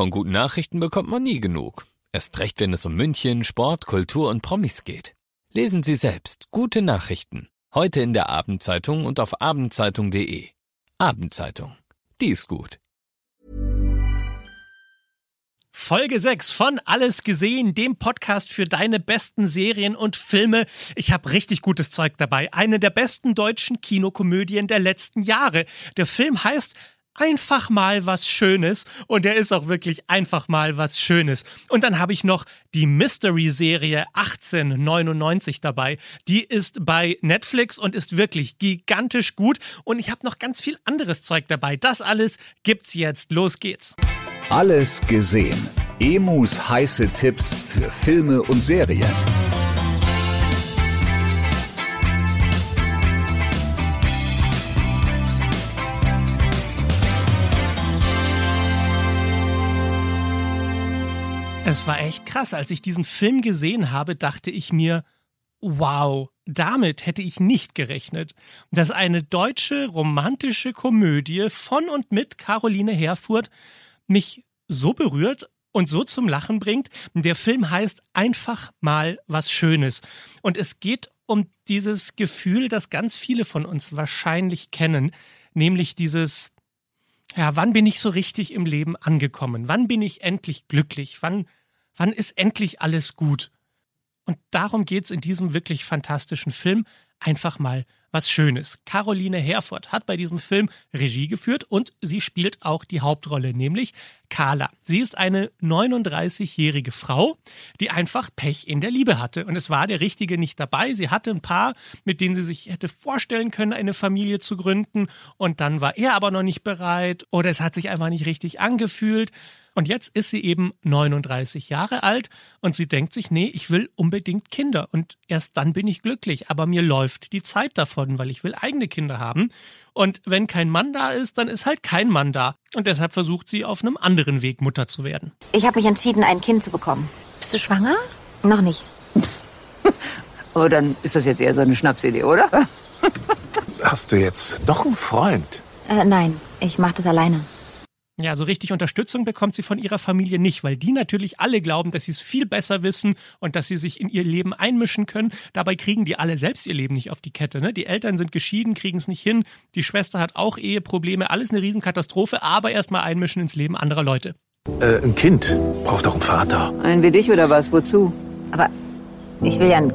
Von guten Nachrichten bekommt man nie genug. Erst recht, wenn es um München, Sport, Kultur und Promis geht. Lesen Sie selbst gute Nachrichten. Heute in der Abendzeitung und auf abendzeitung.de. Abendzeitung. Die ist gut. Folge 6 von Alles gesehen, dem Podcast für deine besten Serien und Filme. Ich habe richtig gutes Zeug dabei. Eine der besten deutschen Kinokomödien der letzten Jahre. Der Film heißt einfach mal was Schönes und er ist auch wirklich einfach mal was Schönes. Und dann habe ich noch die Mystery-Serie 1899 dabei. Die ist bei Netflix und ist wirklich gigantisch gut und ich habe noch ganz viel anderes Zeug dabei. Das alles gibt's jetzt. Los geht's. Alles gesehen. Emus heiße Tipps für Filme und Serien. Es war echt krass. Als ich diesen Film gesehen habe, dachte ich mir, wow, damit hätte ich nicht gerechnet, dass eine deutsche romantische Komödie von und mit Caroline Herfurth mich so berührt und so zum Lachen bringt. Der Film heißt einfach mal was Schönes. Und es geht um dieses Gefühl, das ganz viele von uns wahrscheinlich kennen, nämlich dieses, ja, wann bin ich so richtig im Leben angekommen? Wann bin ich endlich glücklich? Wann Wann ist endlich alles gut? Und darum geht's in diesem wirklich fantastischen Film. Einfach mal was Schönes. Caroline Herford hat bei diesem Film Regie geführt und sie spielt auch die Hauptrolle, nämlich Carla. Sie ist eine 39-jährige Frau, die einfach Pech in der Liebe hatte. Und es war der Richtige nicht dabei. Sie hatte ein paar, mit denen sie sich hätte vorstellen können, eine Familie zu gründen. Und dann war er aber noch nicht bereit oder es hat sich einfach nicht richtig angefühlt. Und jetzt ist sie eben 39 Jahre alt und sie denkt sich, nee, ich will unbedingt Kinder und erst dann bin ich glücklich. Aber mir läuft die Zeit davon, weil ich will eigene Kinder haben. Und wenn kein Mann da ist, dann ist halt kein Mann da. Und deshalb versucht sie auf einem anderen Weg Mutter zu werden. Ich habe mich entschieden, ein Kind zu bekommen. Bist du schwanger? Noch nicht. oh, dann ist das jetzt eher so eine Schnapsidee, oder? Hast du jetzt doch einen Freund? Äh, nein, ich mache das alleine. Ja, so richtig Unterstützung bekommt sie von ihrer Familie nicht, weil die natürlich alle glauben, dass sie es viel besser wissen und dass sie sich in ihr Leben einmischen können. Dabei kriegen die alle selbst ihr Leben nicht auf die Kette. Ne? Die Eltern sind geschieden, kriegen es nicht hin. Die Schwester hat auch Eheprobleme. Alles eine Riesenkatastrophe, aber erstmal einmischen ins Leben anderer Leute. Äh, ein Kind braucht doch einen Vater. Einen wie dich oder was? Wozu? Aber ich will ja ein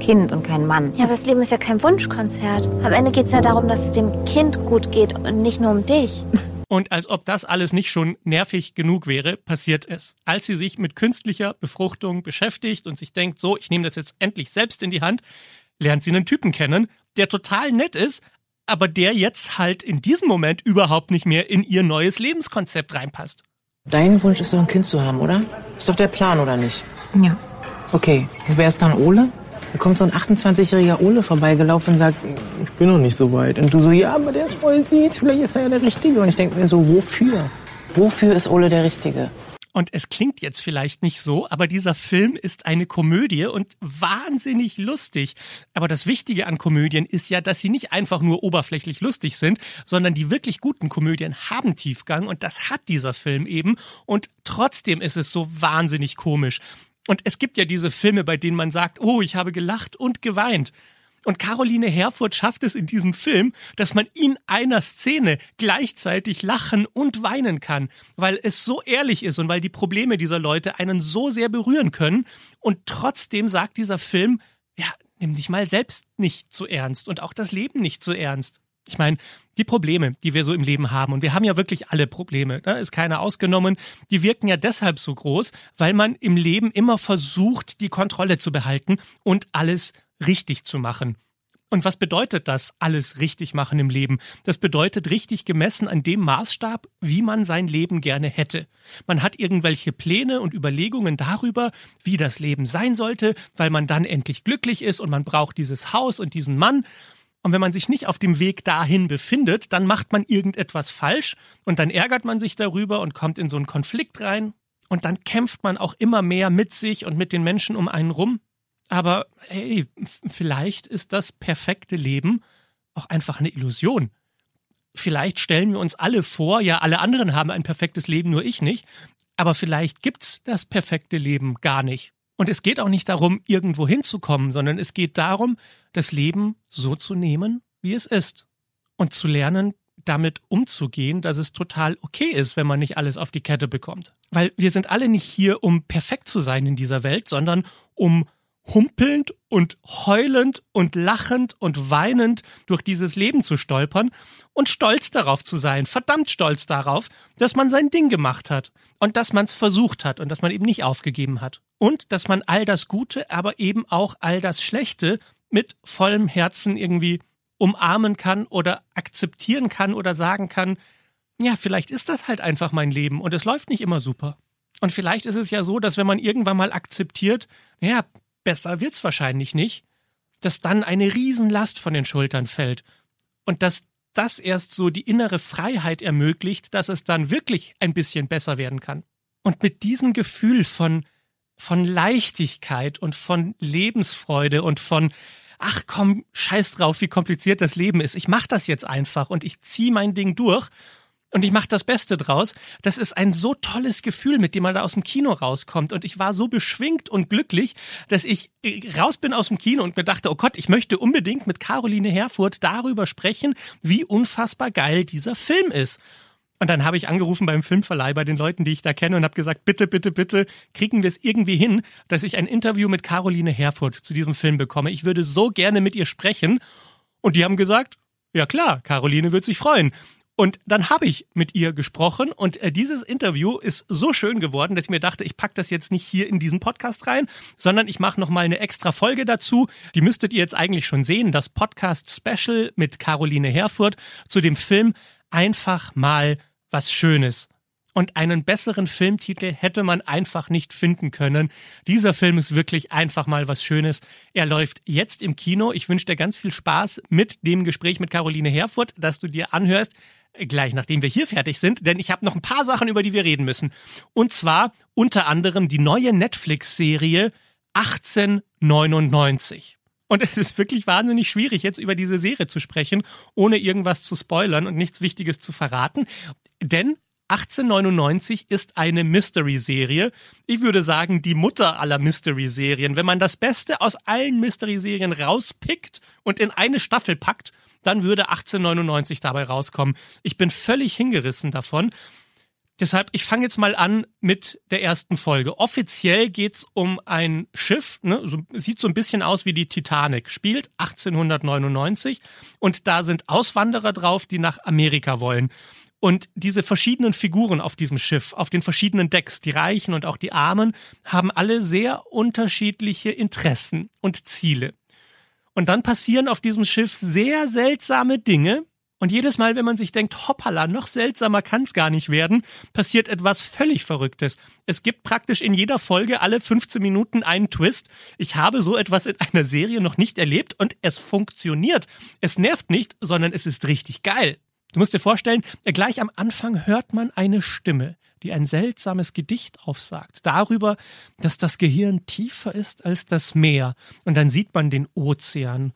Kind und kein Mann. Ja, aber das Leben ist ja kein Wunschkonzert. Am Ende geht es ja darum, dass es dem Kind gut geht und nicht nur um dich. Und als ob das alles nicht schon nervig genug wäre, passiert es. Als sie sich mit künstlicher Befruchtung beschäftigt und sich denkt, so, ich nehme das jetzt endlich selbst in die Hand, lernt sie einen Typen kennen, der total nett ist, aber der jetzt halt in diesem Moment überhaupt nicht mehr in ihr neues Lebenskonzept reinpasst. Dein Wunsch ist doch ein Kind zu haben, oder? Ist doch der Plan, oder nicht? Ja. Okay, wer ist dann Ole? Da kommt so ein 28-jähriger Ole vorbeigelaufen und sagt, ich bin noch nicht so weit. Und du so, ja, aber der ist voll süß, vielleicht ist er ja der Richtige. Und ich denke mir so, wofür? Wofür ist Ole der Richtige? Und es klingt jetzt vielleicht nicht so, aber dieser Film ist eine Komödie und wahnsinnig lustig. Aber das Wichtige an Komödien ist ja, dass sie nicht einfach nur oberflächlich lustig sind, sondern die wirklich guten Komödien haben Tiefgang und das hat dieser Film eben. Und trotzdem ist es so wahnsinnig komisch. Und es gibt ja diese Filme, bei denen man sagt, oh, ich habe gelacht und geweint. Und Caroline Herfurth schafft es in diesem Film, dass man in einer Szene gleichzeitig lachen und weinen kann, weil es so ehrlich ist und weil die Probleme dieser Leute einen so sehr berühren können. Und trotzdem sagt dieser Film, ja, nimm dich mal selbst nicht zu ernst und auch das Leben nicht zu ernst. Ich meine, die Probleme, die wir so im Leben haben, und wir haben ja wirklich alle Probleme, da ne, ist keiner ausgenommen, die wirken ja deshalb so groß, weil man im Leben immer versucht, die Kontrolle zu behalten und alles richtig zu machen. Und was bedeutet das, alles richtig machen im Leben? Das bedeutet richtig gemessen an dem Maßstab, wie man sein Leben gerne hätte. Man hat irgendwelche Pläne und Überlegungen darüber, wie das Leben sein sollte, weil man dann endlich glücklich ist und man braucht dieses Haus und diesen Mann. Und wenn man sich nicht auf dem Weg dahin befindet, dann macht man irgendetwas falsch und dann ärgert man sich darüber und kommt in so einen Konflikt rein. Und dann kämpft man auch immer mehr mit sich und mit den Menschen um einen rum. Aber hey, vielleicht ist das perfekte Leben auch einfach eine Illusion. Vielleicht stellen wir uns alle vor, ja, alle anderen haben ein perfektes Leben, nur ich nicht. Aber vielleicht gibt's das perfekte Leben gar nicht. Und es geht auch nicht darum, irgendwo hinzukommen, sondern es geht darum, das Leben so zu nehmen, wie es ist. Und zu lernen, damit umzugehen, dass es total okay ist, wenn man nicht alles auf die Kette bekommt. Weil wir sind alle nicht hier, um perfekt zu sein in dieser Welt, sondern um humpelnd und heulend und lachend und weinend durch dieses Leben zu stolpern und stolz darauf zu sein, verdammt stolz darauf, dass man sein Ding gemacht hat und dass man es versucht hat und dass man eben nicht aufgegeben hat. Und dass man all das Gute, aber eben auch all das Schlechte mit vollem Herzen irgendwie umarmen kann oder akzeptieren kann oder sagen kann, ja, vielleicht ist das halt einfach mein Leben und es läuft nicht immer super. Und vielleicht ist es ja so, dass wenn man irgendwann mal akzeptiert, ja, besser wird's wahrscheinlich nicht, dass dann eine Riesenlast von den Schultern fällt und dass das erst so die innere Freiheit ermöglicht, dass es dann wirklich ein bisschen besser werden kann. Und mit diesem Gefühl von, von Leichtigkeit und von Lebensfreude und von, ach komm, scheiß drauf, wie kompliziert das Leben ist. Ich mach das jetzt einfach und ich zieh mein Ding durch und ich mache das Beste draus. Das ist ein so tolles Gefühl, mit dem man da aus dem Kino rauskommt. Und ich war so beschwingt und glücklich, dass ich äh, raus bin aus dem Kino und mir dachte, oh Gott, ich möchte unbedingt mit Caroline Herfurth darüber sprechen, wie unfassbar geil dieser Film ist. Und dann habe ich angerufen beim Filmverleih bei den Leuten, die ich da kenne und habe gesagt, bitte, bitte, bitte, kriegen wir es irgendwie hin, dass ich ein Interview mit Caroline Herfurth zu diesem Film bekomme. Ich würde so gerne mit ihr sprechen. Und die haben gesagt, ja klar, Caroline wird sich freuen. Und dann habe ich mit ihr gesprochen und äh, dieses Interview ist so schön geworden, dass ich mir dachte, ich packe das jetzt nicht hier in diesen Podcast rein, sondern ich mache nochmal eine extra Folge dazu. Die müsstet ihr jetzt eigentlich schon sehen, das Podcast Special mit Caroline Herfurth zu dem Film Einfach mal was Schönes. Und einen besseren Filmtitel hätte man einfach nicht finden können. Dieser Film ist wirklich einfach mal was Schönes. Er läuft jetzt im Kino. Ich wünsche dir ganz viel Spaß mit dem Gespräch mit Caroline Herfurth, dass du dir anhörst gleich nachdem wir hier fertig sind, denn ich habe noch ein paar Sachen, über die wir reden müssen. Und zwar unter anderem die neue Netflix-Serie 1899. Und es ist wirklich wahnsinnig schwierig, jetzt über diese Serie zu sprechen, ohne irgendwas zu spoilern und nichts Wichtiges zu verraten. Denn 1899 ist eine Mystery-Serie. Ich würde sagen, die Mutter aller Mystery-Serien. Wenn man das Beste aus allen Mystery-Serien rauspickt und in eine Staffel packt, dann würde 1899 dabei rauskommen. Ich bin völlig hingerissen davon. Deshalb, ich fange jetzt mal an mit der ersten Folge. Offiziell geht's um ein Schiff, ne, so, sieht so ein bisschen aus wie die Titanic, spielt 1899 und da sind Auswanderer drauf, die nach Amerika wollen. Und diese verschiedenen Figuren auf diesem Schiff, auf den verschiedenen Decks, die Reichen und auch die Armen, haben alle sehr unterschiedliche Interessen und Ziele. Und dann passieren auf diesem Schiff sehr seltsame Dinge. Und jedes Mal, wenn man sich denkt, hoppala, noch seltsamer kann's gar nicht werden, passiert etwas völlig Verrücktes. Es gibt praktisch in jeder Folge alle 15 Minuten einen Twist. Ich habe so etwas in einer Serie noch nicht erlebt und es funktioniert. Es nervt nicht, sondern es ist richtig geil. Du musst dir vorstellen, gleich am Anfang hört man eine Stimme die ein seltsames Gedicht aufsagt, darüber, dass das Gehirn tiefer ist als das Meer, und dann sieht man den Ozean,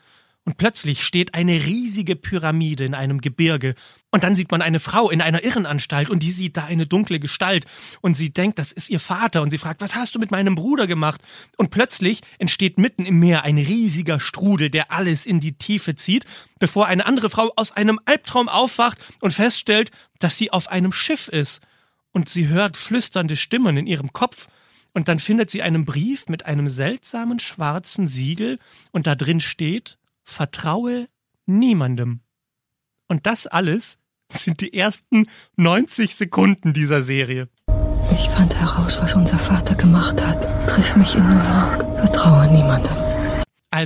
und plötzlich steht eine riesige Pyramide in einem Gebirge. Und dann sieht man eine Frau in einer Irrenanstalt und die sieht da eine dunkle Gestalt. Und sie denkt, das ist ihr Vater. Und sie fragt, was hast du mit meinem Bruder gemacht? Und plötzlich entsteht mitten im Meer ein riesiger Strudel, der alles in die Tiefe zieht, bevor eine andere Frau aus einem Albtraum aufwacht und feststellt, dass sie auf einem Schiff ist und sie hört flüsternde Stimmen in ihrem Kopf und dann findet sie einen Brief mit einem seltsamen schwarzen Siegel und da drin steht, vertraue niemandem. Und das alles sind die ersten 90 Sekunden dieser Serie. Ich fand heraus, was unser Vater gemacht hat. Triff mich in New York. Vertraue niemandem.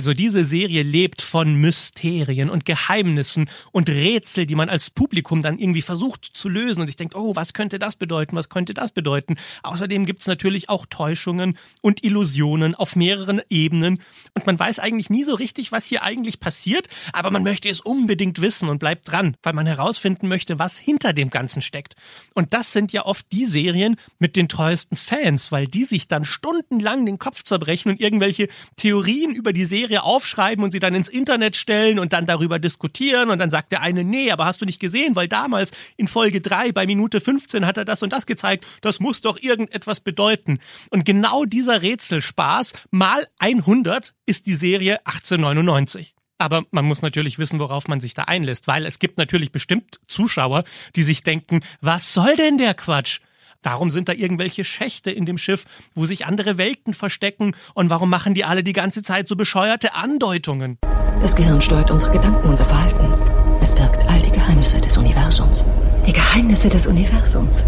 Also diese Serie lebt von Mysterien und Geheimnissen und Rätsel, die man als Publikum dann irgendwie versucht zu lösen und sich denkt, oh, was könnte das bedeuten, was könnte das bedeuten. Außerdem gibt's natürlich auch Täuschungen und Illusionen auf mehreren Ebenen und man weiß eigentlich nie so richtig, was hier eigentlich passiert, aber man möchte es unbedingt wissen und bleibt dran, weil man herausfinden möchte, was hinter dem Ganzen steckt. Und das sind ja oft die Serien mit den treuesten Fans, weil die sich dann stundenlang den Kopf zerbrechen und irgendwelche Theorien über die Serie Serie aufschreiben und sie dann ins Internet stellen und dann darüber diskutieren und dann sagt der eine, nee, aber hast du nicht gesehen, weil damals in Folge 3 bei Minute 15 hat er das und das gezeigt, das muss doch irgendetwas bedeuten. Und genau dieser Rätselspaß mal 100 ist die Serie 1899. Aber man muss natürlich wissen, worauf man sich da einlässt, weil es gibt natürlich bestimmt Zuschauer, die sich denken, was soll denn der Quatsch? Warum sind da irgendwelche Schächte in dem Schiff, wo sich andere Welten verstecken? Und warum machen die alle die ganze Zeit so bescheuerte Andeutungen? Das Gehirn steuert unsere Gedanken, unser Verhalten. Es birgt all die Geheimnisse des Universums. Die Geheimnisse des Universums.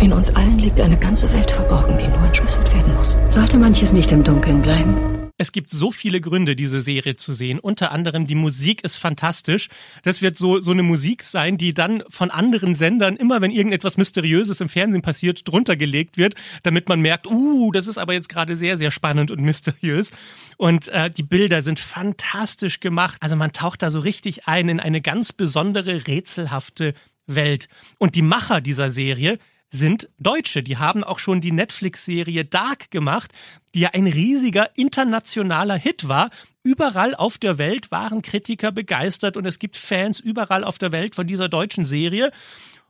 In uns allen liegt eine ganze Welt verborgen, die nur entschlüsselt werden muss. Sollte manches nicht im Dunkeln bleiben? Es gibt so viele Gründe, diese Serie zu sehen. Unter anderem die Musik ist fantastisch. Das wird so, so eine Musik sein, die dann von anderen Sendern, immer wenn irgendetwas Mysteriöses im Fernsehen passiert, drunter gelegt wird, damit man merkt, uh, das ist aber jetzt gerade sehr, sehr spannend und mysteriös. Und äh, die Bilder sind fantastisch gemacht. Also man taucht da so richtig ein in eine ganz besondere, rätselhafte Welt. Und die Macher dieser Serie, sind Deutsche. Die haben auch schon die Netflix-Serie Dark gemacht, die ja ein riesiger internationaler Hit war. Überall auf der Welt waren Kritiker begeistert und es gibt Fans überall auf der Welt von dieser deutschen Serie.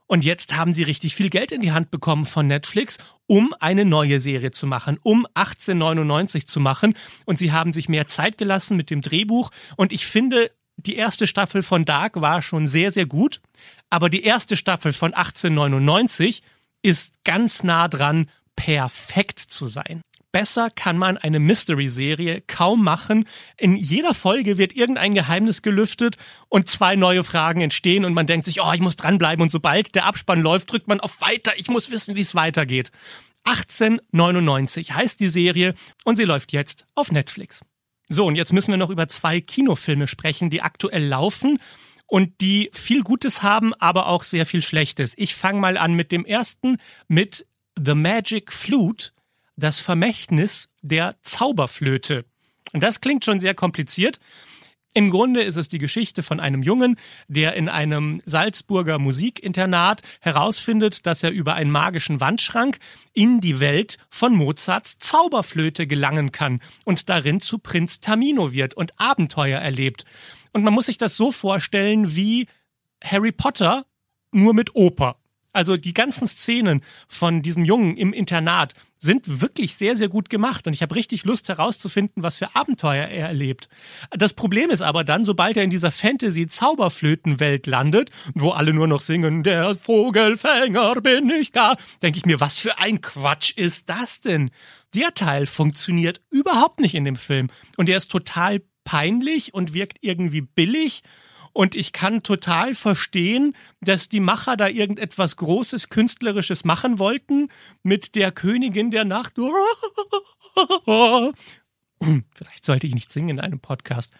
Und jetzt haben sie richtig viel Geld in die Hand bekommen von Netflix, um eine neue Serie zu machen, um 1899 zu machen. Und sie haben sich mehr Zeit gelassen mit dem Drehbuch. Und ich finde, die erste Staffel von Dark war schon sehr, sehr gut. Aber die erste Staffel von 1899 ist ganz nah dran, perfekt zu sein. Besser kann man eine Mystery-Serie kaum machen. In jeder Folge wird irgendein Geheimnis gelüftet und zwei neue Fragen entstehen und man denkt sich, oh, ich muss dranbleiben und sobald der Abspann läuft, drückt man auf Weiter. Ich muss wissen, wie es weitergeht. 1899 heißt die Serie und sie läuft jetzt auf Netflix. So, und jetzt müssen wir noch über zwei Kinofilme sprechen, die aktuell laufen und die viel Gutes haben, aber auch sehr viel Schlechtes. Ich fange mal an mit dem ersten, mit The Magic Flute, das Vermächtnis der Zauberflöte. Und das klingt schon sehr kompliziert. Im Grunde ist es die Geschichte von einem Jungen, der in einem Salzburger Musikinternat herausfindet, dass er über einen magischen Wandschrank in die Welt von Mozarts Zauberflöte gelangen kann und darin zu Prinz Tamino wird und Abenteuer erlebt. Und man muss sich das so vorstellen wie Harry Potter, nur mit Oper. Also die ganzen Szenen von diesem Jungen im Internat sind wirklich sehr, sehr gut gemacht und ich habe richtig Lust herauszufinden, was für Abenteuer er erlebt. Das Problem ist aber dann, sobald er in dieser Fantasy-Zauberflötenwelt landet, wo alle nur noch singen, der Vogelfänger bin ich gar, denke ich mir, was für ein Quatsch ist das denn? Der Teil funktioniert überhaupt nicht in dem Film und er ist total peinlich und wirkt irgendwie billig. Und ich kann total verstehen, dass die Macher da irgendetwas Großes, Künstlerisches machen wollten mit der Königin der Nacht. Vielleicht sollte ich nicht singen in einem Podcast.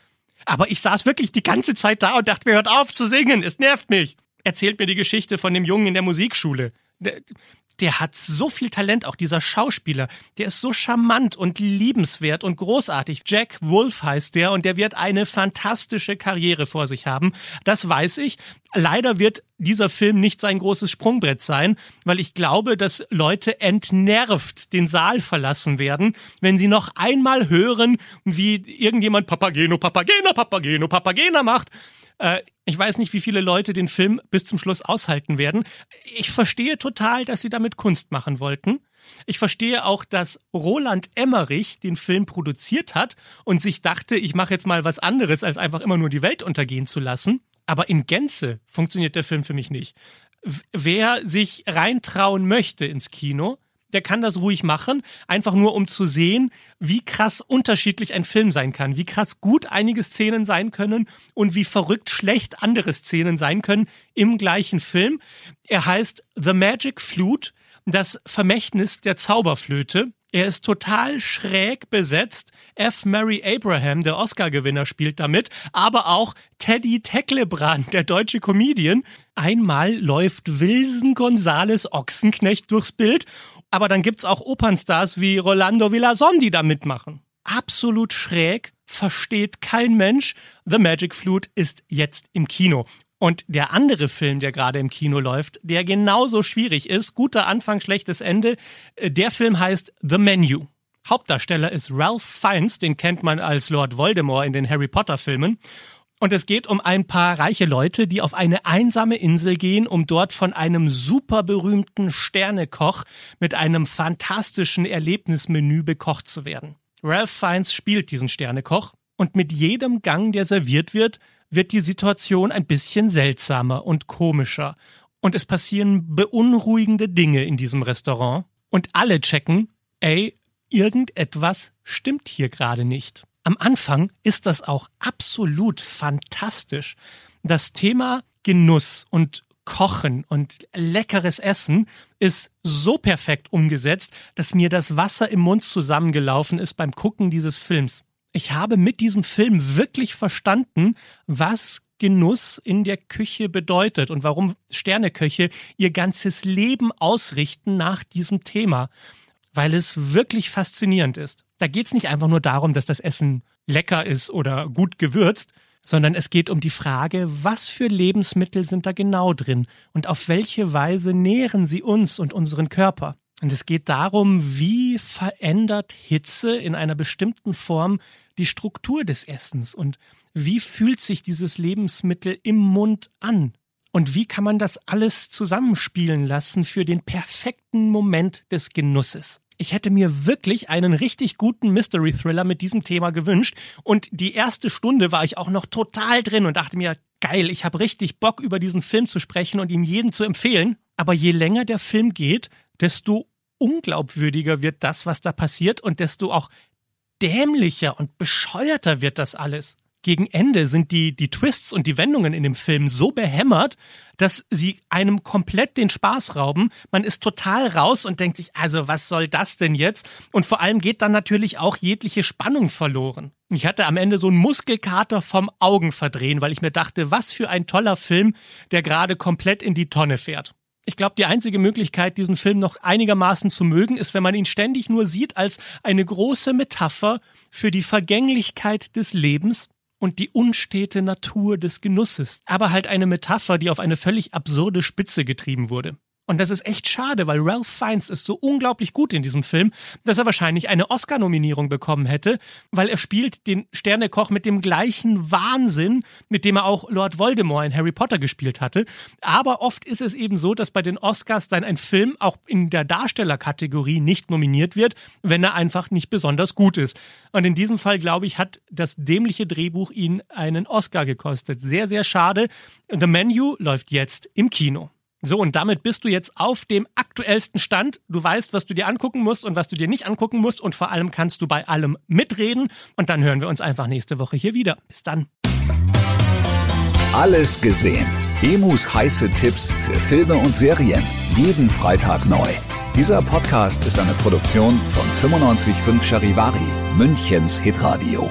Aber ich saß wirklich die ganze Zeit da und dachte mir, hört auf zu singen, es nervt mich. Erzählt mir die Geschichte von dem Jungen in der Musikschule der hat so viel Talent, auch dieser Schauspieler. Der ist so charmant und liebenswert und großartig. Jack Wolf heißt der und der wird eine fantastische Karriere vor sich haben. Das weiß ich. Leider wird dieser Film nicht sein großes Sprungbrett sein, weil ich glaube, dass Leute entnervt den Saal verlassen werden, wenn sie noch einmal hören, wie irgendjemand Papageno, Papagena, Papageno, Papagena macht. Äh, ich weiß nicht, wie viele Leute den Film bis zum Schluss aushalten werden. Ich verstehe total, dass sie damit Kunst machen wollten. Ich verstehe auch, dass Roland Emmerich den Film produziert hat und sich dachte, ich mache jetzt mal was anderes, als einfach immer nur die Welt untergehen zu lassen. Aber in Gänze funktioniert der Film für mich nicht. Wer sich reintrauen möchte ins Kino, der kann das ruhig machen, einfach nur um zu sehen, wie krass unterschiedlich ein Film sein kann, wie krass gut einige Szenen sein können und wie verrückt schlecht andere Szenen sein können im gleichen Film. Er heißt The Magic Flute, das Vermächtnis der Zauberflöte. Er ist total schräg besetzt. F. Mary Abraham, der Oscar-Gewinner, spielt damit, aber auch Teddy Tecklebrand, der deutsche Comedian. Einmal läuft Wilson Gonzales Ochsenknecht durchs Bild aber dann gibt's auch Opernstars wie Rolando Villazon, die da mitmachen. Absolut schräg, versteht kein Mensch. The Magic Flute ist jetzt im Kino. Und der andere Film, der gerade im Kino läuft, der genauso schwierig ist, guter Anfang, schlechtes Ende, äh, der Film heißt The Menu. Hauptdarsteller ist Ralph Fiennes, den kennt man als Lord Voldemort in den Harry Potter Filmen. Und es geht um ein paar reiche Leute, die auf eine einsame Insel gehen, um dort von einem super berühmten Sternekoch mit einem fantastischen Erlebnismenü bekocht zu werden. Ralph Fiennes spielt diesen Sternekoch und mit jedem Gang, der serviert wird, wird die Situation ein bisschen seltsamer und komischer. Und es passieren beunruhigende Dinge in diesem Restaurant. Und alle checken, ey, irgendetwas stimmt hier gerade nicht. Am Anfang ist das auch absolut fantastisch. Das Thema Genuss und Kochen und leckeres Essen ist so perfekt umgesetzt, dass mir das Wasser im Mund zusammengelaufen ist beim Gucken dieses Films. Ich habe mit diesem Film wirklich verstanden, was Genuss in der Küche bedeutet und warum Sterneköche ihr ganzes Leben ausrichten nach diesem Thema weil es wirklich faszinierend ist. Da geht es nicht einfach nur darum, dass das Essen lecker ist oder gut gewürzt, sondern es geht um die Frage, was für Lebensmittel sind da genau drin und auf welche Weise nähren sie uns und unseren Körper. Und es geht darum, wie verändert Hitze in einer bestimmten Form die Struktur des Essens und wie fühlt sich dieses Lebensmittel im Mund an und wie kann man das alles zusammenspielen lassen für den perfekten Moment des Genusses ich hätte mir wirklich einen richtig guten Mystery Thriller mit diesem Thema gewünscht. Und die erste Stunde war ich auch noch total drin und dachte mir, geil, ich habe richtig Bock, über diesen Film zu sprechen und ihm jeden zu empfehlen. Aber je länger der Film geht, desto unglaubwürdiger wird das, was da passiert und desto auch dämlicher und bescheuerter wird das alles gegen Ende sind die, die Twists und die Wendungen in dem Film so behämmert, dass sie einem komplett den Spaß rauben. Man ist total raus und denkt sich, also was soll das denn jetzt? Und vor allem geht dann natürlich auch jegliche Spannung verloren. Ich hatte am Ende so einen Muskelkater vom Augen verdrehen, weil ich mir dachte, was für ein toller Film, der gerade komplett in die Tonne fährt. Ich glaube, die einzige Möglichkeit, diesen Film noch einigermaßen zu mögen, ist, wenn man ihn ständig nur sieht als eine große Metapher für die Vergänglichkeit des Lebens und die unstete Natur des Genusses, aber halt eine Metapher, die auf eine völlig absurde Spitze getrieben wurde. Und das ist echt schade, weil Ralph Fiennes ist so unglaublich gut in diesem Film, dass er wahrscheinlich eine Oscar-Nominierung bekommen hätte, weil er spielt den Sternekoch mit dem gleichen Wahnsinn, mit dem er auch Lord Voldemort in Harry Potter gespielt hatte. Aber oft ist es eben so, dass bei den Oscars dann ein Film auch in der Darstellerkategorie nicht nominiert wird, wenn er einfach nicht besonders gut ist. Und in diesem Fall, glaube ich, hat das dämliche Drehbuch ihn einen Oscar gekostet. Sehr, sehr schade. The Menu läuft jetzt im Kino. So, und damit bist du jetzt auf dem aktuellsten Stand. Du weißt, was du dir angucken musst und was du dir nicht angucken musst und vor allem kannst du bei allem mitreden und dann hören wir uns einfach nächste Woche hier wieder. Bis dann. Alles gesehen. Emus heiße Tipps für Filme und Serien. Jeden Freitag neu. Dieser Podcast ist eine Produktion von 955 Charivari, Münchens Hitradio.